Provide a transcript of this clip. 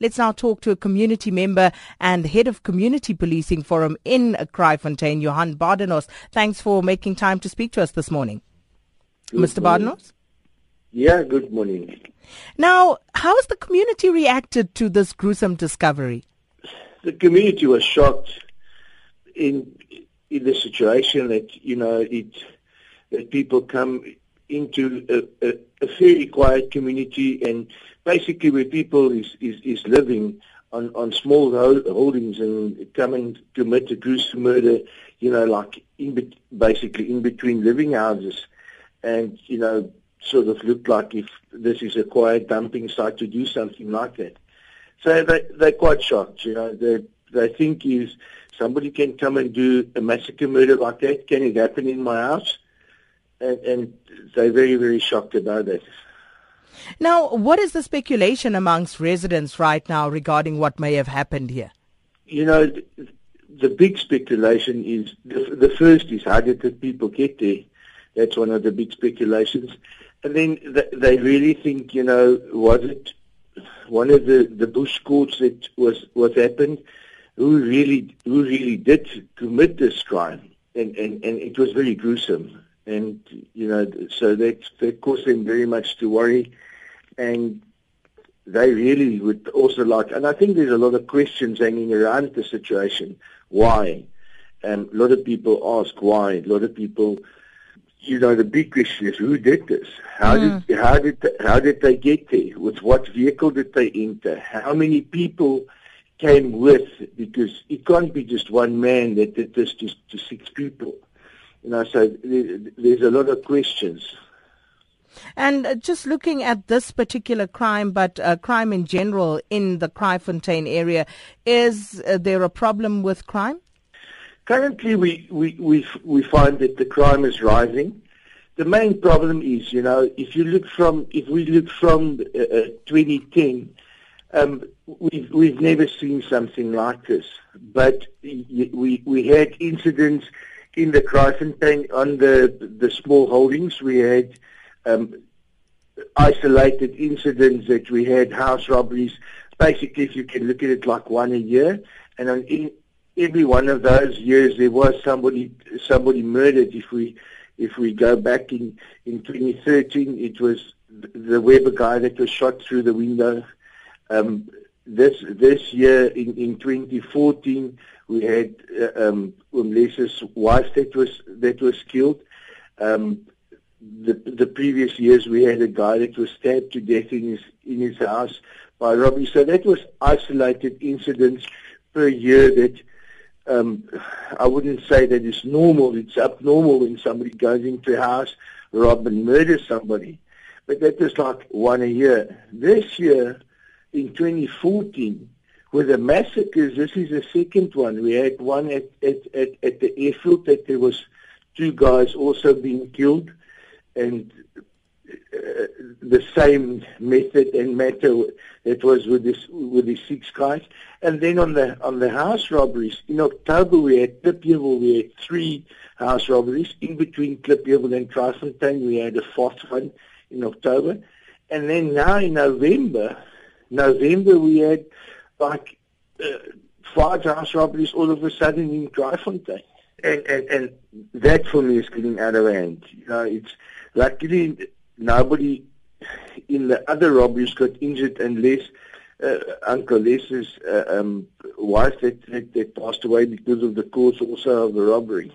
Let's now talk to a community member and head of community policing forum in Kraaifontein, Johan Badenhorst. Thanks for making time to speak to us this morning. Good Mr. morning. Badenhorst? Yeah, good morning. Now, how has the community reacted to this gruesome discovery? The community was shocked in in the situation that you know it that people come into a, a, a very quiet community and basically where people is, is, is living on, on small ho- holdings and come and commit a gruesome murder, you know, like in bet basically in between living houses and, you know, sort of look like if this is a quiet dumping site to do something like that. So they, they're quite shocked, you know, they, they think is somebody can come and do a massacre murder like that, can it happen in my house? And, and they're very, very shocked about that. Now, what is the speculation amongst residents right now regarding what may have happened here? You know, the, the big speculation is the, the first is how did the people get there? That's one of the big speculations. And then th- they really think, you know, was it one of the, the bush courts that was what happened? Who really who really did commit this crime? And, and, and it was very gruesome. And you know, so that that caused them very much to worry and they really would also like, and I think there's a lot of questions hanging around the situation. Why? Um, a lot of people ask why. A lot of people, you know, the big question is who did this? How Mm. did how did they, how did they get there? With what vehicle did they enter? How many people came with? Because it can't be just one man that did this to, to six people. You know, so there's a lot of questions. And uh, just looking at this particular crime, but uh, crime in general in the Kraaifontein area, is uh, there a problem with crime? Currently, we, we, we, we find that the crime is rising. The main problem is, you know, if you look from, if we look from uh, uh, 2010, um, we've, we've never seen something like this. But we, we had incidents in the Kraaifontein on the, the small holdings. We had um, isolated incidents that we had house robberies. Basically, if you can look at it like one a year, and on in every one of those years there was somebody somebody murdered. If we if we go back in in 2013, it was the Weber guy that was shot through the window. Um, this this year in, in 2014, we had uh, um, wife that was that was killed. Um, the the previous years we had a guy that was stabbed to death in his in his house by robbery. So that was isolated incidents per year that um, I wouldn't say that it's normal. It's abnormal when somebody goes into a house, rob and murder somebody. But that was like one a year. This year, in 2014, with the massacres, this is the second one. We had one at, at, at, at the airfield that there was two guys also being killed and uh, the same method and matter that was with this with the six guys. And then on the on the house robberies in October we had Klipheuwel, we had three house robberies. In between Klipheuwel and Kraaifontein we had a fourth one in October. And then now in November November we had like uh, five house robberies all of a sudden in Kraaifontein. And, and and that for me is getting out of hand. You know, it's luckily nobody in the other robberies got injured unless uh, Uncle Les's uh, um, wife that, that, that passed away because of the cause also of the robbery.